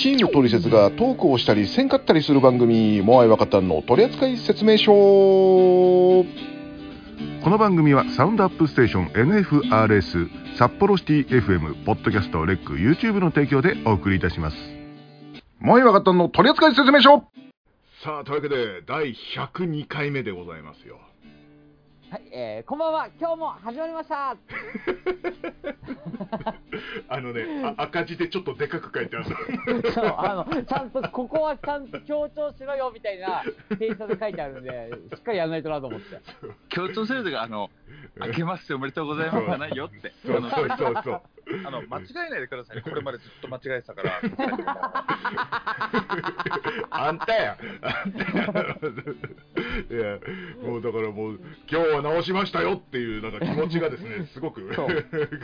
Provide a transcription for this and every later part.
チームトリセツがトークをしたりせんかったりする番組モアイワカタンの取扱説明書この番組はサウンドアップステーション NFRS 札幌シティ FM ポッドキャストレック YouTube の提供でお送りいたします。モアイワカタンの取扱説明書。さあというわけで第102回目でございますよはい、えー、こんばんは。今日も始まりました。あのね、あ赤字でちょっとでかく書いてある。そう、あの、ちゃんと、ここはちゃんと強調しろよみたいなテイストで書いてあるんで、しっかりやらないとなと思って。強調するとか、あの、明けましておめでとうございますじゃないよって。そうそうそうそう。あの、間違えないでくださいね。これまでずっと間違えてたから。あんたや。あんたや。いや、もうだからもう、今日は直しましたよっていう、なんか気持ちがですね、すごく。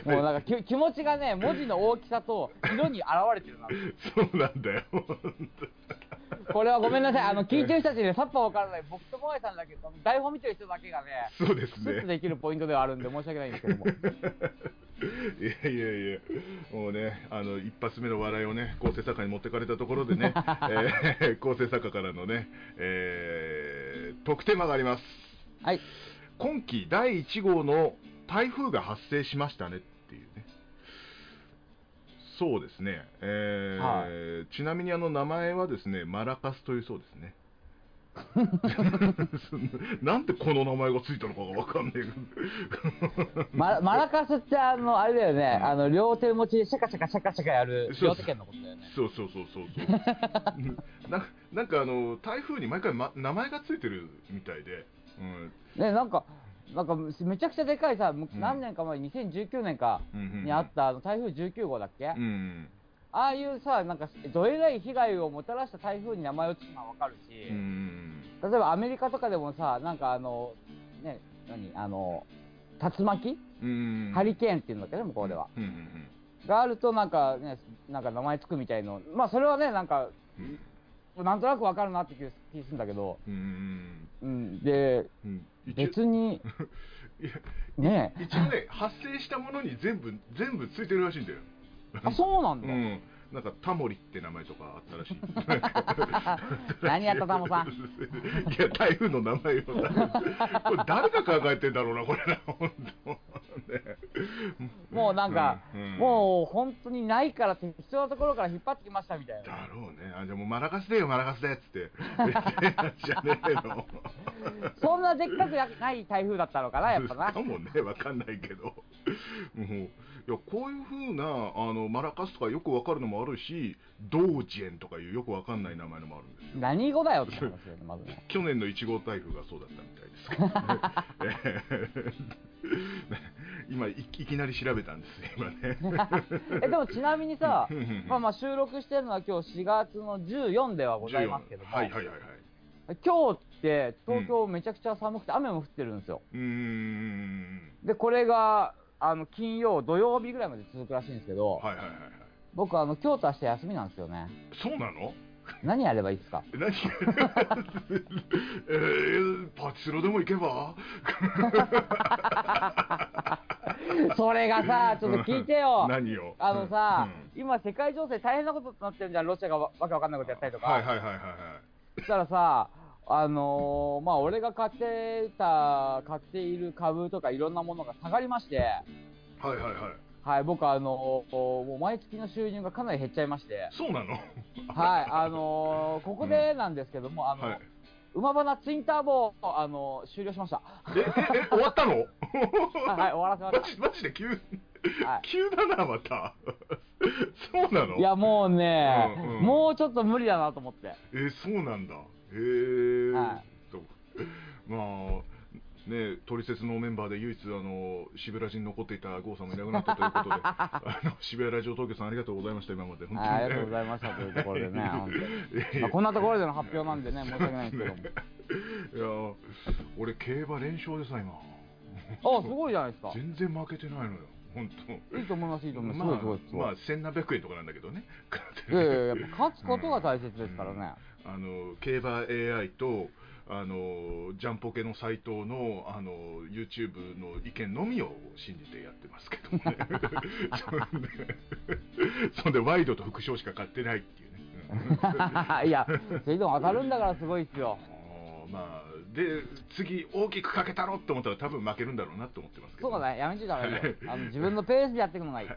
もうなんかき気持ちがね、文字の大きさと色に現れてるな。そうなんだよ。これはごめんなさい。あの、聞いてる人たちでさっぱわからない。僕とモアイさんだけど、台本見てる人だけがね、そうですね。できるポイントではあるんで申し訳ないんですけども。いやいやいや、もうね、あの一発目の笑いをね、構成作家に持ってかれたところでね、えー構成作家からのね、えー、特典があります。はい。今季第1号の台風が発生しましたねっていうね。そうですね。えーはちなみにあの名前はですね、マラカスというそうですね。なんでこの名前がついたのかがわかんないけど。マ マラカスってあの、あれだよね、あの、両手持ちでシャカシャカシャカシャカやるそう両手剣のことだよね。そうそうそうそうそう ななんかあの台風に毎回、ま、名前がついてるみたいで、うんね、なんか、なんかめちゃくちゃでかいさ、何年か前、2019年かうんうんうん。にあったあの台風19号だっけ、うんああいうさ、なんかどえらい被害をもたらした台風に名前をつくのはわかるし、うん例えばアメリカとかでもさ、なんかあの、ね、何、あの、竜巻、うんハリケーンっていうんだけ？ど、向こうでは。うんうんがあると、なんかね、なんか名前つくみたいの、まあそれはね、なんか、なんとなくわかるなって気が気するんだけど、うんで、うん。別に、ね一応ね発生したものに全部全部ついてるらしいんだよ。あ、そうなんだ。うんなんかタモリって名前とかあったらしい。何やったタモさん。いや台風の名前を。これ誰が考えてんだろうなこれな本当。ねもうなんか、うんうん。もう本当にないから適当なところから引っ張ってきましたみたいな。だろうね。あじゃあもうマラカスでよマラカスでっつって。言ってじゃねえのそんなでっかくない台風だったのかな、やっぱな。か。もねわかんないけどもういやこういう風なあのマラカスとかよくわかるのもあるしドージェンとかいうよくわかんない名前のもあるんですよ。何語だよって話だよね、まずね。去年の1号台風がそうだったみたいですけど、ね、今いいきなり調べたんです今ね。え、でもちなみにさまあまあ収録してるのは今日4月の14ではございますけども、はいはいはいはい。今日って東京めちゃくちゃ寒くて雨も降ってるんですよ。で、これが、あの、金曜、土曜日ぐらいまで続くらしいんですけど、はいはいはいはい。僕、あの、今日と明日休みなんですよね。そうなの？何やればいいですか？何？えー、パチスロでも行けば？それがさ、ちょっと聞いてよ。何よあのさ、うん。今世界情勢大変なことになってるじゃん、ロシアがわわけわかんないことやったりとか。はいはいはいはいはい。そしたらさ、あのーまあ俺が買ってた、買っている株とかいろんなものが下がりまして、はいはいはい。はい、僕あのーもう毎月の収入がかなり減っちゃいまして、そうなの？はい、あのーここでなんですけども、あの、はい馬花ツインターボを、あの終了しました。えええ終わったの？はい、終わらせまマしジマジで急はい。急だなまた。そうなの？た。いや、もうね、うんうん。もうちょっと無理だなと思って。えーそうなんだへえはそうまあねトリセツのメンバーで唯一あの渋谷に残っていた郷さんもいなくなったということで あの渋谷ラジオ東京さんありがとうございました今まで。本当に、ね、はいありがとうございましたというところでね、まあ、こんなところでの発表なんでね、申し訳ないんですけども。いや俺競馬連勝でさ今。あ、すごいじゃないですか。全然負けてないのよ本当。いいと思います、いいと思いまあます。まあ千何百円とかなんだけどね。いやいやいや、やっぱ勝つことが大切ですからね。あの競馬 AI とあのジャンポケの斎藤のあの YouTube の意見のみを信じてやってますけども ね。そんでワイドと副賞しか買ってないっていうね。いや、それでも当たるんだからすごいっすよ。まあで次大きくかけたろって思ったら多分負けるんだろうなって思ってますけどそうだね、やめちゃダメだよはい。あの自分のペースでやっていくのがいい。はい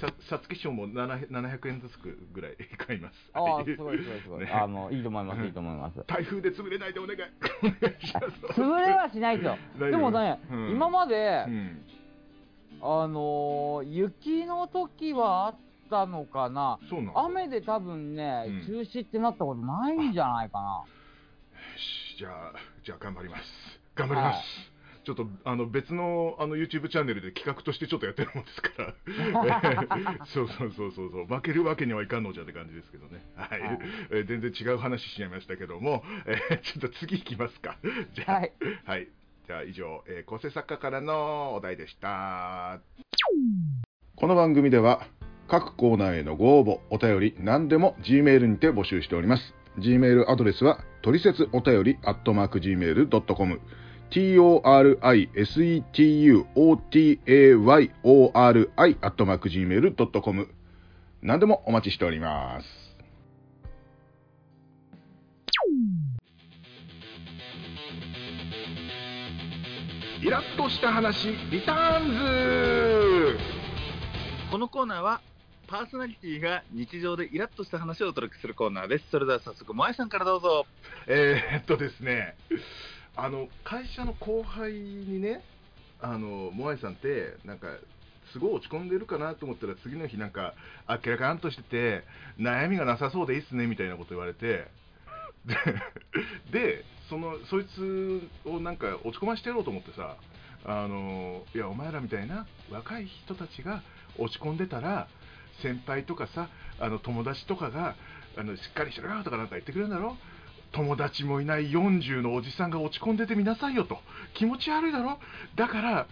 さ皐月賞も7 700円ずつぐらい買いますああ、はいすごいすごいすごい。ねあの、いいと思います、いいと思います。台風で潰れないでお願い潰れはしないですよ。でもね、うん今まで、うんあのー雪の時はあったのかな。雨で多分ね、うん中止ってなったことないんじゃないかな。じゃあじゃあ頑張ります。頑張ります、はい。ちょっとあの別のあの YouTube チャンネルで企画としてちょっとやってるもんですから、そうそうそうそうそう。負けるわけにはいかんのじゃって感じですけどね、はい。はい。えー全然違う話しちゃいましたけども、えーちょっと次いきますか。じゃあ、はい。はい、じゃあ以上、えー構成作家からのお題でした。この番組では各コーナーへのご応募、お便り、何でも G メールにて募集しております。G メールアドレスは、トリセツお便り、アットマーク Gmail.com、torisetuotayori、アットマーク Gmail.com、何でもお待ちしております。イラッとした話、リターンズ。このコーナーはパーソナリティが日常でイラッとした話をお届けするコーナーです。それでは早速もあいさんからどうぞ。えーっとですね、あの会社の後輩にね、あのモアイさんって、なんか、すごい落ち込んでるかなと思ったら、次の日、なんか、あっけらかんとしてて、悩みがなさそうでいいっすねみたいなこと言われて、で、でそのそいつをなんか落ち込ましてやろうと思ってさ、あのいや、お前らみたいな若い人たちが落ち込んでたら、先輩とかさ、あの友達とかが、あのしっかりしろよとかなんか言ってくれるんだろ？友達もいない40のおじさんが落ち込んでてみなさいよと。気持ち悪いだろ？だから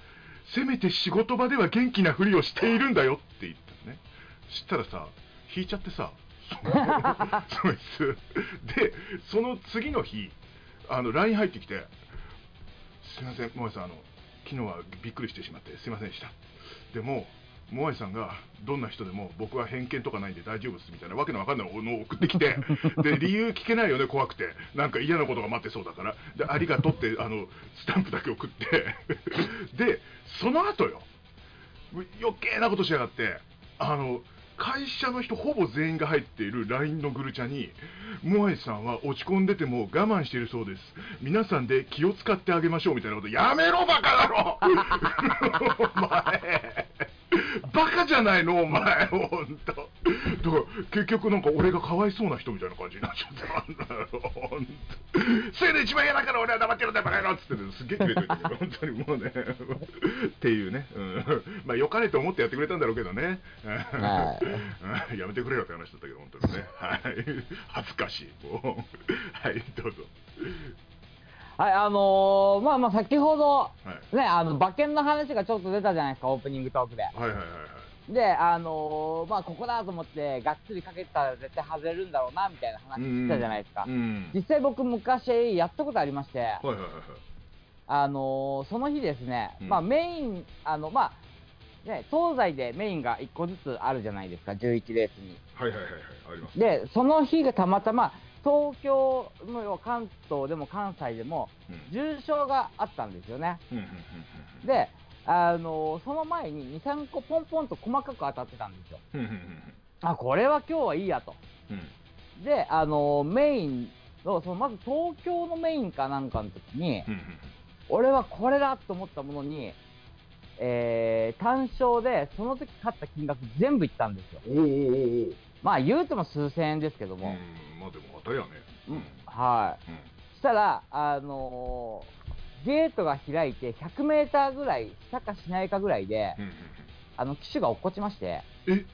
せめて仕事場では元気なふりをしているんだよって言ったね。そしたらさ引いちゃってさそ そいつ。でその次の日あの LINE 入ってきてすいません萌さんあの昨日はびっくりしてしまってすいませんでした。でも萌さんがどんな人でも僕は偏見とかないんで大丈夫ですみたいなわけのわかんないのを送ってきて で理由聞けないよね怖くて。なんか嫌なことが待ってそうだから。でありがとうってあのスタンプだけ送って。でその後よ。余計なことしやがって。あの会社の人ほぼ全員が入っている LINE のグルチャに萌さんは落ち込んでても我慢しているそうです。皆さんで気を使ってあげましょうみたいなことやめろバカだろ お前バカじゃないのお前ほんと。だから結局なんか俺がかわいそうな人みたいな感じになっちゃった。んだよほんと。それで一番嫌だから俺は黙ってるんだよバカ野郎っつってねすっげえキレてるけど本当にもうね。っていうね、うん、まあ良かれと思ってやってくれたんだろうけどね、やめてくれよって話だったけど本当にね。はい。恥ずかしいもう。はいどうぞ先ほど、はい。ね、あの、馬券の話がちょっと出たじゃないですか、オープニングトークで。はいはいはいはい。で、あのー、まあここだと思って、がっつりかけてたら絶対外れるんだろうな、みたいな話してたじゃないですか。うん実際僕昔やったことありまして、はいはいはいはい。あのーその日ですね、うん。まあメイン、あの、まあ、ね、東西でメインが1個ずつあるじゃないですか、11レースに。はいはいはいはい。あります。で、その日がたまたま、東京の要は関東でも関西でもうん重賞があったんですよね。で、あのーその前に2、3個ポンポンと細かく当たってたんですよ。あ、これは今日はいいやと。うんで、あのーメインの、そのまず東京のメインかなんかの時に、俺はこれだと思ったものに、えー、単勝でその時勝った金額全部いったんですよ。まあ言うても数千円ですけども、うんまあでも当たりやね。うん。はい。うん。したら、あのーゲートが開いて100メーターぐらいしたかしないかぐらいで、うんうんあの、機種が落っこちまして、うんえ？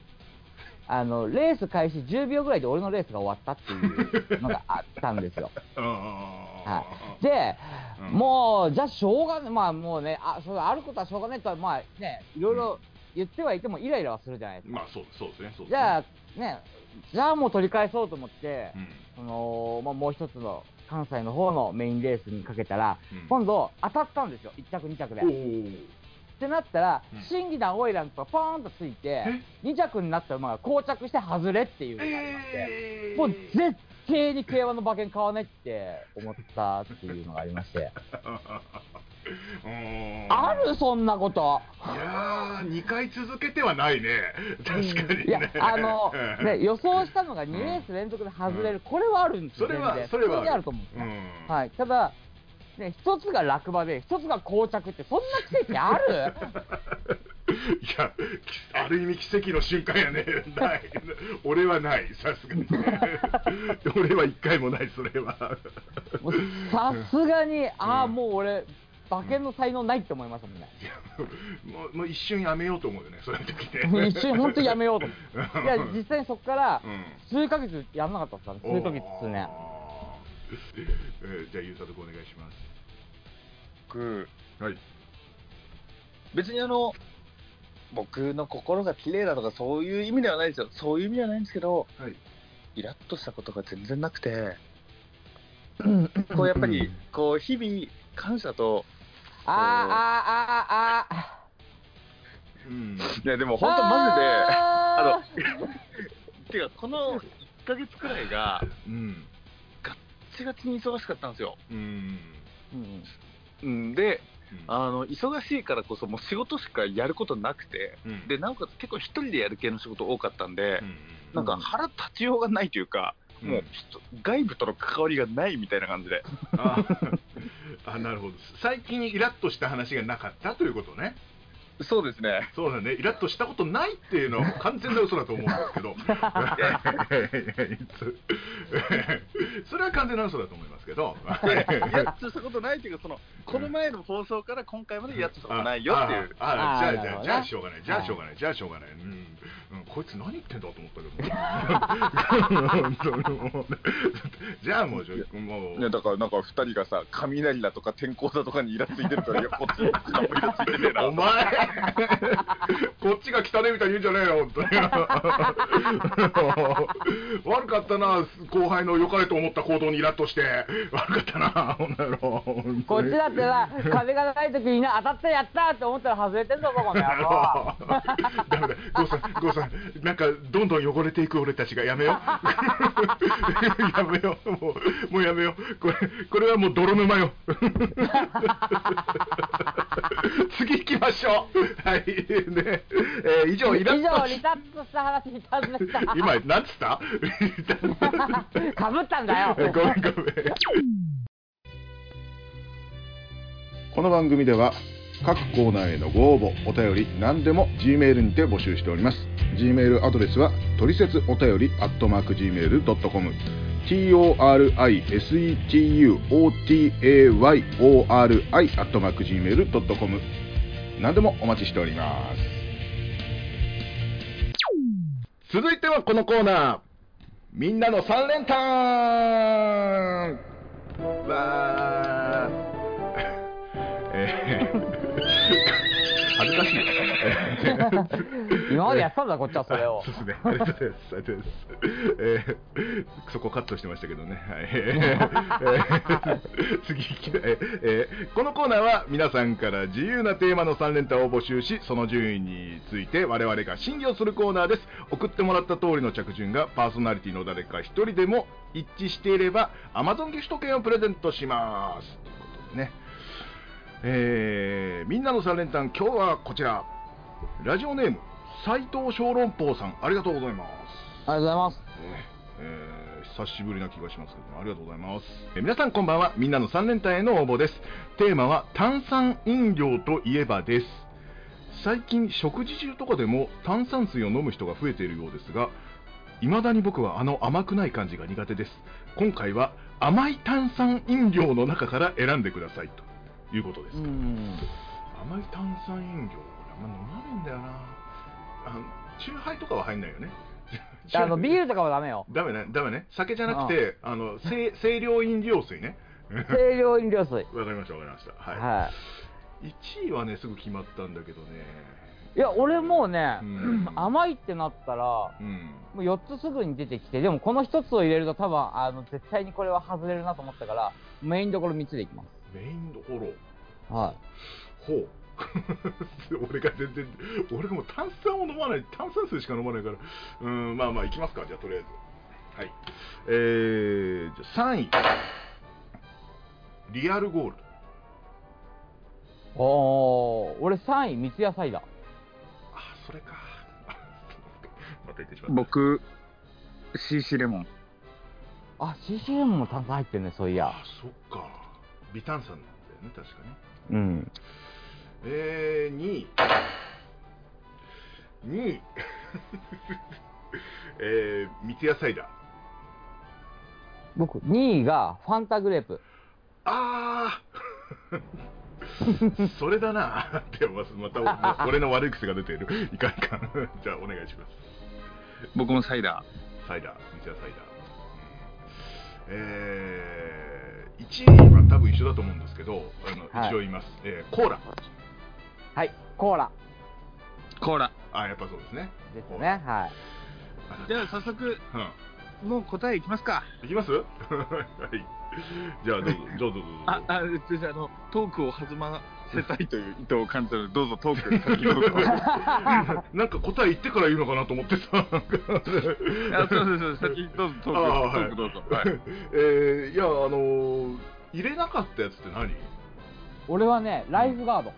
あの、レース開始10秒ぐらいで俺のレースが終わったっていうのがあったんですよ。あはあい。で、うん。もう、じゃあしょうがね、まあもうね、あ、それあることはしょうがねえとは、まあね、いろいろ言ってはいてもイライラはするじゃないですか。まあそうそうですねそうですね。じゃあ、ね、じゃあもう取り返そうと思って、うんその、まあもう一つの関西の方のメインレースにかけたら、うん今度当たったんですよ。1着2着で。おっーてなったらうん、審議団オイランとかポーンとついて、2着になった馬が膠着して外れっていうのがありまして、えもう絶対に競馬の馬券買わないって思ったっていうのがありまして。うんあるそんなこと。いやー、2回続けてはないね、確かにね。いや、あの、うんね、予想したのが2レース連続で外れる、これはあるんですよ、それはそれはあると思う。うんはい、ただ、ね、一つが落馬で、一つが膠着って、そんな奇跡ある？いや、きある意味奇跡の瞬間やね。ない。俺はない、さすがに。俺は一回もない、それは。さすがに、ああ、うんもう俺、馬券の才能ないって思いましたもんね。いやもうもう一瞬やめようと思うよね、そういう時ね。一瞬、本当にやめようと思って。いや、実際にそこからう、ん数ヶ月やらなかったですか数ヶ月ですね。えーじゃあ、ゆうさとくお願いします。僕、はい。別にあの、僕の心が綺麗だとかそういう意味ではないですよ。そういう意味ではないんですけど、はい。イラッとしたことが全然なくて、こうやっぱり、こう日々感謝と、あーあーあーあうん。いやでもー本当マジで、ああの、てかこの1ヶ月くらいが、うん。ガッチガチに忙しかったんですよ。うん。うん。うん。で、ああの忙しいからこそもう仕事しかやることなくて、うん。でなおかつ結構一人でやる系の仕事多かったんで、うん。なんか腹立ちようがないというか、うん。もう人外部との関わりがないみたいな感じで、あなるほど。最近イラッとした話がなかったということね。そうですね、そうだね。イラッとしたことないっていうのは完全な嘘だと思うんですけど。それは完全な嘘だと思いますけど。イラッとしたことないというか、そのこの前の放送から今回までイラッとしたことないよっていう、あああじゃあじゃあじゃあしょうがない。じゃあしょうがない。じゃあしょうがない、うん。うん、こいつ何言ってんだと思ったけど じゃあもうもう。ね、だからなんか2人がさ、雷だとか天候だとかにイラついてるから、いや、こっち何もイラついてねえな。お前 こっちが汚ねみたいに言うんじゃねえよ、本当に。悪かったな、後輩の良かれと思った行動にイラッとして。悪かったな、ほんなろ。こっちだってさ、風がない時にな、当たったやったって思ったら外れてんぞ、この野郎。ダメだ、ゴーさん、ゴーさん、なんかどんどん汚れていく俺たちがやめよう。やめよう、もう、もうやめよう。これ、これはもう泥沼よ。次行きましょう。はい、ね、えー以上、イラ以上、ッとリタッとした話に尋ねた。今、なんつった？かぶったんだよ。ごめんごめん。この番組では各コーナーへのご応募、お便り、何でも G メールにて募集しております。G メールアドレスは、トリセツお便り、アットマーク Gmail.com、torisetuotayori、アットマーク Gmail.com、何でもお待ちしております。続いてはこのコーナー、みんなの三連単。わー。えー。恥ずかしい。今までやってたんだ、こっちはそれをそう。ですね。ありがとうございます。ありがとうございます。えーそこカットしてましたけどね。はい。次行き、えーえーこのコーナーは皆さんから自由なテーマの3連単を募集し、その順位について我々が審議をするコーナーです。送ってもらった通りの着順がパーソナリティの誰か一人でも一致していれば Amazon ギフト券をプレゼントします。ということでね。えーみんなの3連単、今日はこちら。ラジオネーム、斉藤小籠包さん、ありがとうございます。ありがとうございます。ねえー久しぶりな気がしますけどもありがとうございます、えー皆さんこんばんはみんなの3連単への応募ですテーマは炭酸飲料といえばです最近食事中とかでも炭酸水を飲む人が増えているようですが未だに僕はあの甘くない感じが苦手です今回は甘い炭酸飲料の中から選んでくださいということです、うん。甘い炭酸飲料あんま飲まないんだよなあのチューハイとかは入んないよね あの、ビールとかはダメよ。ダメね、ダメね。酒じゃなくて、あの、清清涼飲料水ね。清涼飲料水。わかりました、わかりました。ははい。い。1位はね、すぐ決まったんだけどね。いや、俺もうね、うん 甘いってなったら、うん。もう4つすぐに出てきて、でもこの1つを入れると多分、あの、絶対にこれは外れるなと思ったから、メインどころ3つでいきます。メインどころ。はほう。俺が全然、俺がもう炭酸を飲まない、炭酸水しか飲まないから、うん、まあまあ、いきますか、じゃあ、とりあえず。はい。えー、じゃあ3位リアルゴールドおー、俺3位、三ツ矢サイダー。あそれか また言ってしまった僕、CC レモン。あ、CCM も炭酸入ってるね、そういや。あそっか微炭酸なんだよね確かね。うん。えー、2位2位えー、三ツ矢サイダー。僕、2位がファンタグレープ。あー。それだな。ってまた俺の悪い癖が出ている。いかんいかん。じゃあお願いします。僕もサイダサイダー。三ツ矢サイダー、うん。えー、1位は多分一緒だと思うんですけどあの、はい一応言います、えー、コーラはい、コーラー。コーラ。あやっぱそうですねですね。はい。あじゃあ早速、うんもう答えいきますか。いきます？はい。じゃあどうぞ、どうぞどうぞ。あ、あ、じゃあ、あの、トークを弾ませたいという意図を感じたので、どうぞトーク先どうぞ。なんか答え言ってから言うのかなと思ってさ。なんかあそうです。先どうぞ、トーク、あートークどうぞ。はい。えー、いや、あのー入れなかったやつって何？俺はね、ライフガード。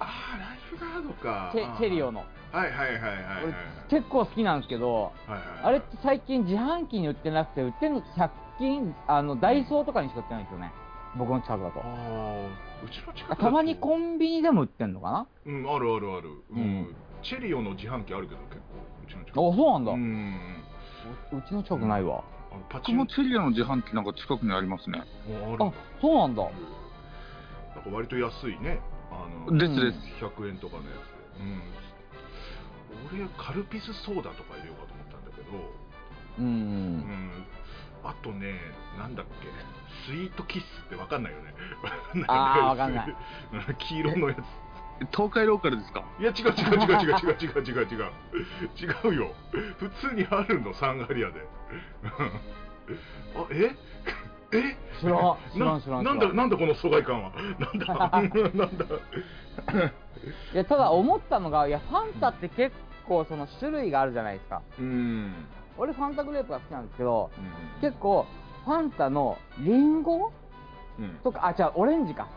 あー、ライフガードか。チェチェリオの。の。はいはいはいはいはい。俺、結構好きなんですけど、はいはい、あれって最近自販機に売ってなくて、売ってるの100均、あの、ダイソーとかにしか売ってないんですよね。僕の近くだとあ。ーうちの近くたまにコンビニでも売ってんのかな？うん、あるあるある。うん。うんチェリオの自販機あるけど、結構、うちの近く。あ、そうなんだ。うん。ううちの近くないわ。あのパチン僕もチェリアの自販機なんか近くにありますね。もあるあ、そうなんだ。なんか割と安いね。あのですです。100円とかのやつで。うん。俺、カルピスソーダとか入れようかと思ったんだけど、う。うんん。あとね、なんだっけ、スイートキッスってわかんないよね。わかんない。う ん黄色のやつ。東海ローカルですか？いや違う違う違う違う違う違う違う。違う違う違うよ。普通にあるのサンガリアで。あえ？え？知らん。なんだなんだこの疎外感は。なんだ なんだ。いや、ただ思ったのが、いや、ファンタって結構その種類があるじゃないですか。うん俺、ファンタグレープが好きなんですけど、結構、ファンタのリンゴうん。とか、あ、違う、オレンジか。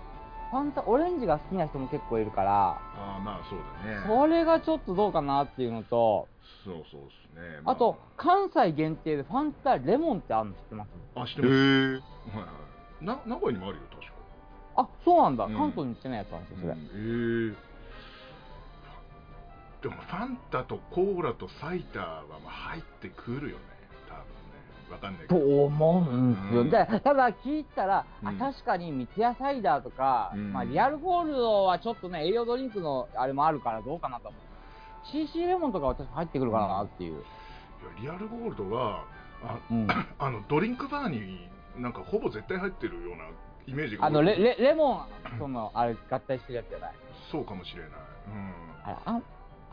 ファンタ、オレンジが好きな人も結構いるから、ああまあそうだね。それがちょっとどうかなっていうのと、そうそうですね、まあ。と、関西限定でファンタレモンってあるの知ってます？あ知ってへます、ー。はいはい、な名古屋にもあるよ確か。あ、そうなんだ。うん。関東に売ってないやつなんですよ、それ。うん。へえでもファンタとコーラとサイダーはまあ入ってくるよね。多分ね。わかんないけとど思うんですよ。うん。でただ聞いたら、うん。あ確かに三ツ矢サイダーとか、うん。まあ、リアルゴールドはちょっとね、栄養ドリンクのあれもあるからどうかなと思う。CC レモンとかは確か入ってくるかなっていう。いやリアルゴールドはあうん、あのドリンクバーになんかほぼ絶対入ってるようなイメージがあのレレレモン、そのあれ合体してるやつじゃない？そうかもしれない、あれああ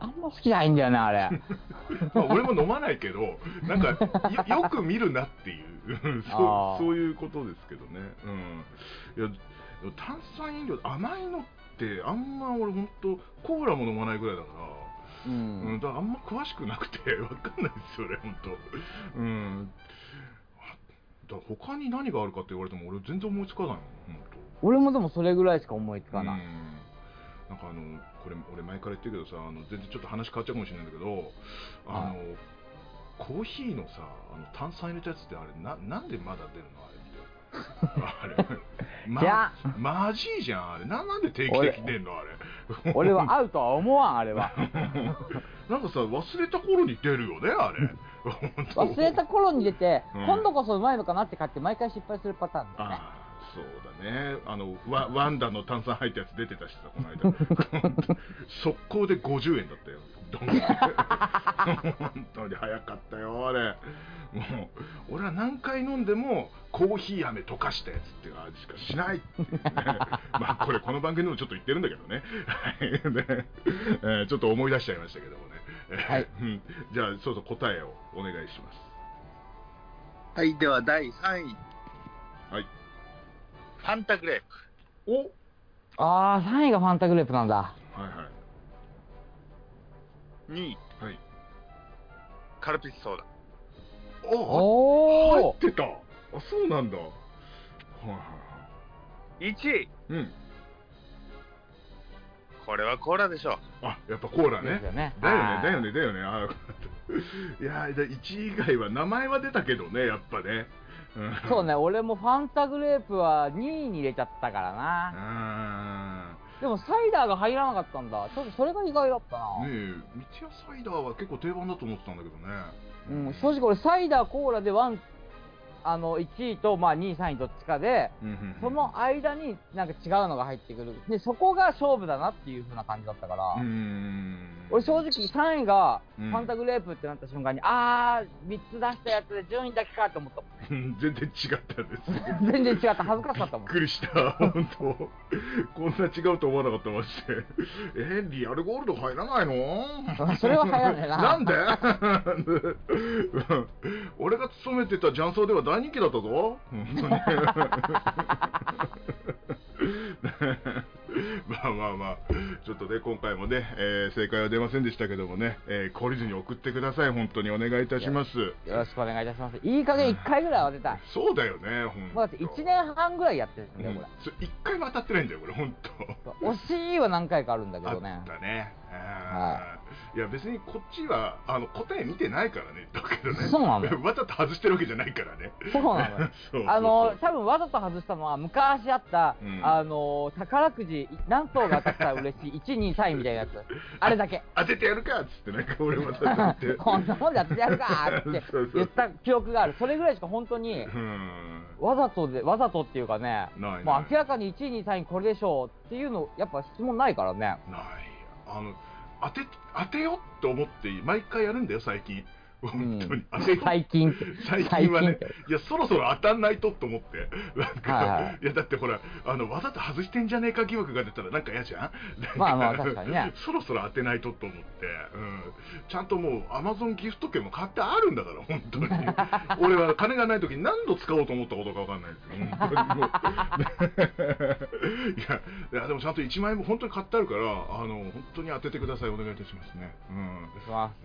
んま好きじゃないんだよね、あれ。う んまあ、俺も飲まないけどなんかよよく見るなっていうそうそういうことですけどね、うん、いや炭酸飲料甘いのってあんま俺本当コーラも飲まないぐらいだからううん、ん。だからあんま詳しくなくて わかんないですよね、本当。うん。だ他に何があるかって言われても俺全然思いつかないもん、本俺もでもそれぐらいしか思いつ当。かない。うん。なんかあの、これ俺前から言ってるけどさ、あの全然ちょっと話変わっちゃうかもしれないんだけど、あの、コーヒーのさ、あの炭酸入れたやつってあれ、ななんでまだ出るの？あれって。あれ、ま、いやマジじゃん、あれ。ななんで定期的に出んの？あれ。俺は合うとは思わん、あれは。なんかさ、忘れた頃に出るよね、あれ。忘れた頃に出て、うん今度こそうまいのかなって買って毎回失敗するパターンだよね。ああ、そうだね。あの、ワワンダの炭酸入ったやつ出てたしさ、この間。速攻で50円だったよ。どんぐらい本当に早かったよ、あれ。もう、俺は何回飲んでも、コーヒー飴溶かしたやつっていう味しかしないっていうね。まあ、これ、この番組でもちょっと言ってるんだけどね。は いねえーちょっと思い出しちゃいましたけどもね。えーはいうんじゃあ、そうそう、答えをお願いします。はい、では第3位。はい。ファンタグレープ。お。あー、3位がファンタグレープなんだ。はいはい。2位、はい。カルピスソーダ。あおお入ってた。あそうなんだ。はいはい1位、うん。これはコーラでしょう。あやっぱコーラね。だよねはいだよねだよね。あ いやー1位以外は名前は出たけどねやっぱね。うんそうね俺もファンタグレープは2位に入れちゃったからうな、ん。でもサイダーが入らなかったんだ。ちょっとそれが意外だったな、ねえ三ツ矢サイダーは結構定番だと思ってたんだけどね。うん、正直俺サイダーコーラでワンあの1位と、まあ、2位3位どっちかでうんうんうん。その間になんか違うのが入ってくる。でそこが勝負だなっていう風な感じだったから、うん。俺正直3位がうん。ファンタグレープってなった瞬間に、あー3つ出したやつで順位だけかって思った。も ん全然違ったんです。よ 全然違った。恥ずかしかったもん。びっくりした、本当。こんな違うと思わなかった、まして。え、リアルゴールド入らないの？それは入らねえな。なんで？俺が勤めてた雀荘では大人気だったぞ。まあまあまあ、ちょっとね、今回もね、えー正解は出ませんでしたけどもね、えー懲りずに送ってください、本当にお願いいたします。よろしくお願いいたします。いい加減1回ぐらいは当てたい。そうだよね、本当。もうだって1年半ぐらいやってるんだよこれ、それ一回も当たってないんだよ、これ、本当。惜しいは何回かあるんだけどね。あったね。あーいや別にこっちはあの答え見てないからね、だけどね。そうなの？わざと外してるわけじゃないからね。そうなの？あの多分わざと外したのは昔あった、うん。あの宝くじ何等が当たったら嬉しい。1、2、3位みたいなやつ。あれだけ。当ててやるかっつってなんか俺また言って。こんなもんで当ててやるかーって言った記憶がある。それぐらいしか本当にうん。わざとでわざとっていうかねもう明らかに1位、2位、3位これでしょうっていうのやっぱ質問ないからね。ない。あの当て当てようって思って毎回やるんだよ最近。本当に。当てよ最近。最近はねいや、そろそろ当たんないとと思って、なんか、はいはい。いや、だってほら、あのわざと外してんじゃねえか疑惑が出たら、なんか嫌じゃん、まあまあ確かにね。そろそろ当てないとと思って、うん、ちゃんともう、アマゾンギフト券も買ってあるんだから、本当に、俺は金がないときに何度使おうと思ったことか分かんないですよ、本当にもう。いや、いやでもちゃんと1万円も本当に買ってあるから、あの本当に当ててください、お願いいたしますね。うん。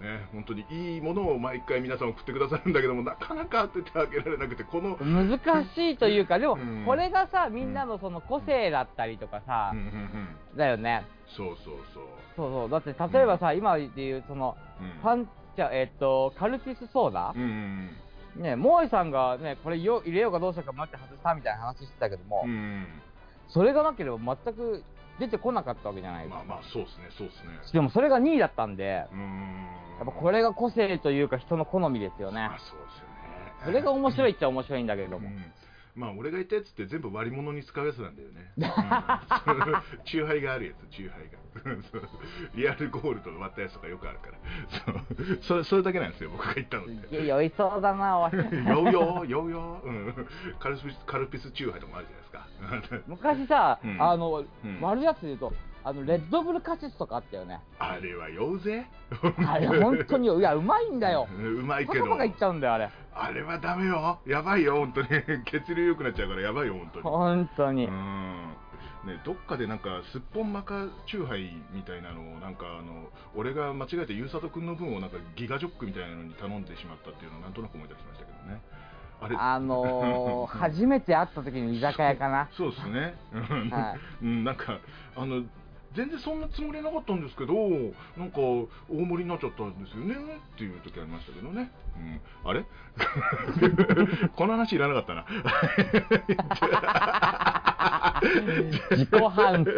ね、本当にいいものを毎回皆さん送ってくださるんだけども、なかなか当ててあげられなくて、この、難しいというかでもうん。これがさみんなのその個性だったりとかさだよね。そうそうそう、そうそう。だって例えばさ今で言うそのうん。ファンじゃえっとカルピスソーダ？ねモーイさんがねこれよ入れようかどうしようか迷って外したみたいな話してたけどもそれがなければ全く出てこなかったわけじゃないですかまあまあ、そうですね、そうですね。でもそれが2位だったんでうーん。やっぱこれが個性というか人の好みですよねあそうですよね。それが面白いっちゃ面白いんだけどもうんまあ俺が言ったやつって全部割り物に使うやつなんだよね。うん、チューハイがあるやつ、チューハイが。リアルゴールドの割ったやつとかよくあるから。そうそれそれだけなんですよ、僕が言ったのって。酔いそうだなおい酔うよ、酔うよ、うん、カルピスカルピスチューハイとかもあるじゃないですか。昔さ、うんあの、うん悪いやつで言うとあのレッドブルカシスとかあったよねあれは酔うぜ。あれ本当にいやうまいんだようまいけどパカパカいっちゃうんだよあれあれはダメよ。やばいよ本当に。血流良くなっちゃうからやばいよ本当に。本当に、うん。ね、どっかでなんかすっぽんマカチューハイみたいなのをなんかあの俺が間違えてゆうさとくんの分をなんかギガジョックみたいなのに頼んでしまったっていうのをなんとなく思い出しましたけどね。あれ。あのー、初めて会った時の居酒屋かな。そうですね、うん。はうん、なんかあの全然そんなつもりなかったんですけどなんか大盛りになっちゃったんですよねっていう時ありましたけどね、うん、あれ？この話いらなかったな。自己反省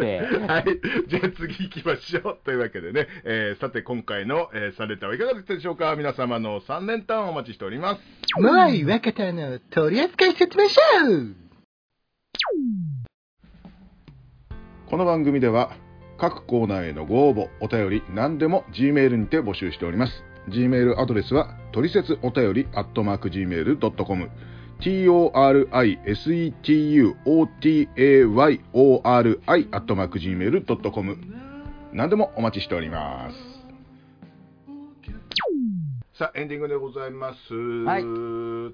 はい、じゃあ次行きましょう。というわけでね、えーさて今回の、えーサレタはいかがでしたでしょうか？皆様の3連単お待ちしております。もうい若田の取扱説明書この番組では各コーナーへのご応募、お便り、何でも G メールにて募集しております。G メールアドレスは、トリセツお便り、アットマーク Gmail.com、torisetuotayori、アットマーク Gmail.com、何でもお待ちしております。さあ、エンディングでございます。はいと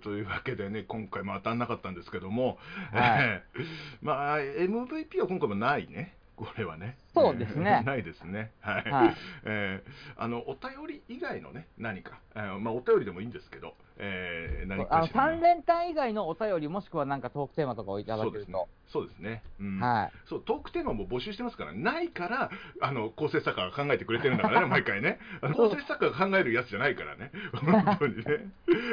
いうわけでね、今回も当たんなかったんですけども、はいえー まあ、MVP は今回もないね、これはね。そうですね ないですね。はい。はいえーあのお便り以外のね何か、えーまあお便りでもいいんですけど、えー、何あのかしら3連単以外のお便りもしくはなんかトークテーマとかをいただそうですねけると、。そうですね。うん。はいそうトークテーマも募集してますから、ないからあの構成作家が考えてくれてるんだからね、毎回ね。あの構成作家が考えるやつじゃないからね、本当にね。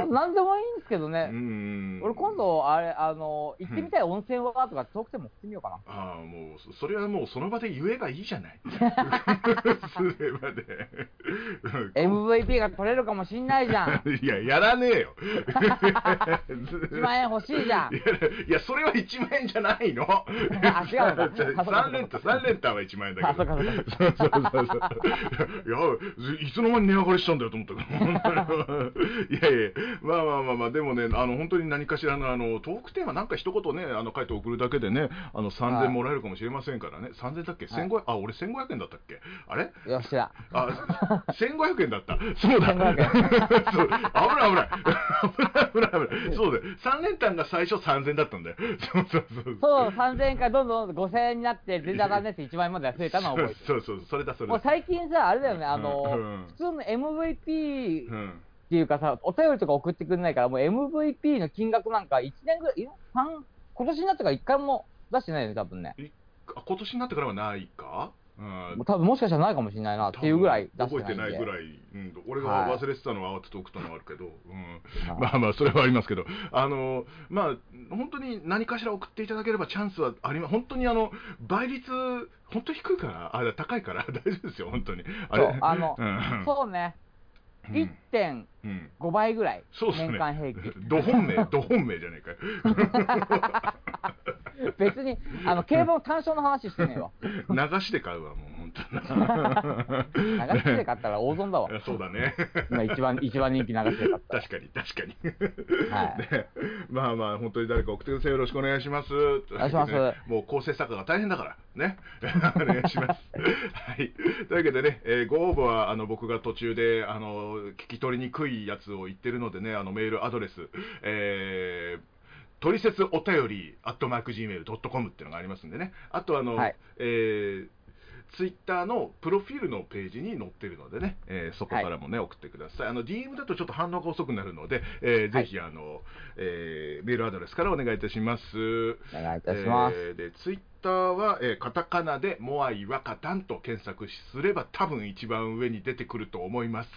あなんでもいいんですけどね、うん俺今度あれあの行ってみたい温泉はとかトークテーマ送ってみようかな。ああもうそそれはもうその場で言えばいいじゃない。すればで。MVP が取れるかもしんないじゃん。いや、やらねえよ。1万円欲しいじゃん。いや、いやそれは1万円じゃないの。あ違うんだ あそっかそっか3連単、三連単は1万円だけど。あそうそうそうそう。いや、いつの間に値上がりしたんだよと思ったから。いやいや、まあまあまあまあ、でもね、あの、本当に何かしらの、あの、トークテーマなんか一言ね、あの、書いて送るだけでね、あの、3000もらえるかもしれませんからね。3000だっけ？はい ?1500、あ、俺1500円だったっけ？あれ？よっしゃ。あ、1500円だった。そうだ。1500 そう危ない危ない。危ない危ない。そうだよ。3連単が最初3000だったんだよ。そうそうそう。そう、3000円からどんどん5000円になって、全然上がらないって1万円まで増えたのは覚えてる。そうそうそう、それだ、それもうだ。最近さ、あれだよね、あの、うん普通の MVP うん。っていうかさ、お便りとか送ってくれないから、もう MVP の金額なんか1年ぐらい、いや三今年になってから1回も出してないよね、多分ね。あ今年になってからはないか？うん。多分もしかしたらないかもしれないなっていうぐらい出して覚えないんで。てないぐらい、うん、俺がはい忘れてたのは慌てて送ったのはあるけど、うん、はい。まあまあ、それはありますけど、あのまあ、本当に何かしら送っていただければチャンスはあります、本当にあの倍率、本当低いから、あ高いから。大丈夫ですよ、本当に。あれ。そうあのうん。そうね、うん1.5うん倍ぐらい、そうですね。年間平均。ど本命、ど本命じゃねえか別に、あの、競馬の単勝の話してねえわ。よ。流して買うわ、もう本当に。流しで買ったら大損だわ。そうだね。今一番、一番人気流しで買ったら。確かに、確かに。はいね、まあまあ、本当に誰か送ってください。よろしくお願いします。お願いしますもう構成作家が大変だから、ね。お願いします。はい。というわけでね、えーご応募は、あの、僕が途中で、あの、聞き取りにくいやつを言ってるのでね、あの、メールアドレス、えー、トリセツお便り、アットマーク Gmail.com っていうのがありますんでね。あと、あの、はいえーツイッターのプロフィールのページに載ってるのでね、えーそこからもね、送ってください。あの DM だとちょっと反応が遅くなるので、えーぜひあの、えーメールアドレスからお願いいたします。お願いいたします。えーでツイッターは、えーカタカナでモアイワカタンと検索すれば多分一番上に出てくると思います。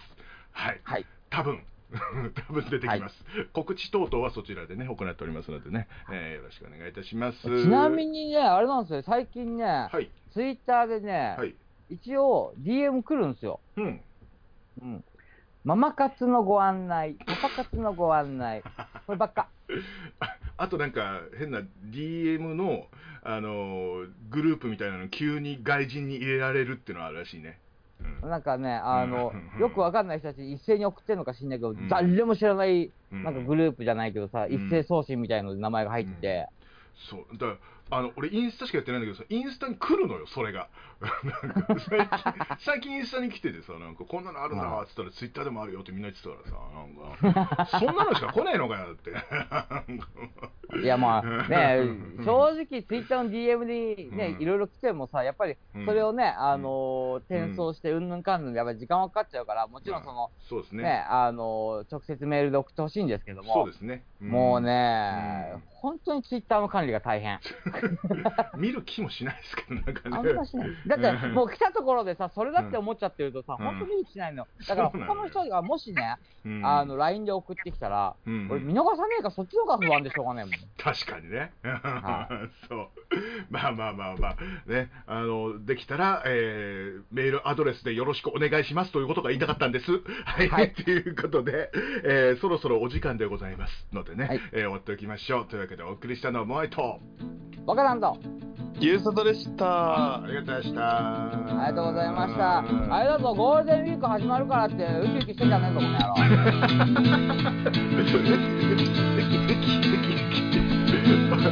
はい。はい。多分 多分出てきます、告知等々はそちらでね行っておりますのでね、えーよろしくお願いいたします。ちなみにね、あれなんですよ、最近ね、はい。ツイッターでね、はい。一応 DM 来るんですよ。うん。うん。ママ活のご案内、パパ活のご案内、こればっか。ああとなんか変な DM の、あのーグループみたいなの急に外人に入れられるっていうのはあるらしいね。うん。なんかね、あのうん、よくわかんない人たち一斉に送ってんのか知んないけど、ん。誰も知らない、うん。なんかグループじゃないけどさ、ん。一斉送信みたいので名前が入ってて、そう。だあの俺インスタしかやってないんだけどさインスタに来るのよそれが。なんか最近最近インスタに来ててさなんかこんなのあるんだわっつったらツイッターでもあるよってみんな言ってたからさなんか。そんなのしか来ないのかよって。いやまあねうん、正直ツイッターの DM にね、うん。いろいろ来てもさ、やっぱりそれをね、あのー転送してうんぬんかんぬんでやっぱり時間はかかっちゃうから、もちろんその、そうですね。ね、あのー直接メールで送ってほしいんですけども、そうですね、ん。もうね、うん。本当にツイッターの管理が大変。見る気もしないですけどなんかね。だって、もう来たところでさ、それだって思っちゃってるとさ、うん本当に見る気しないの。だから他の人がもしね、うんあの、LINE で送ってきたら、うん俺見逃さねえからそっちの方が不安でしょうがないもん。確かにね。は そう。まあまあまあまあ、ね、あの、できたら、えーメールアドレスでよろしくお願いしますということが言いたかったんです。はい。はいということで、えーそろそろお時間でございますのでね、はいえー終わっておきましょう。というわけでお送りしたのはモアイと、わからんと。ゆうさとでしたありがとうございました。ありがとうございました。あれだぞ、ゴールデンウィーク始まるからって、ウキウキしてんじゃねえぞ、この野郎。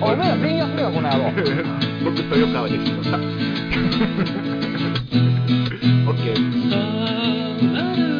おめえら全員休めよ、この野郎。僕、豊川でした。オッケー。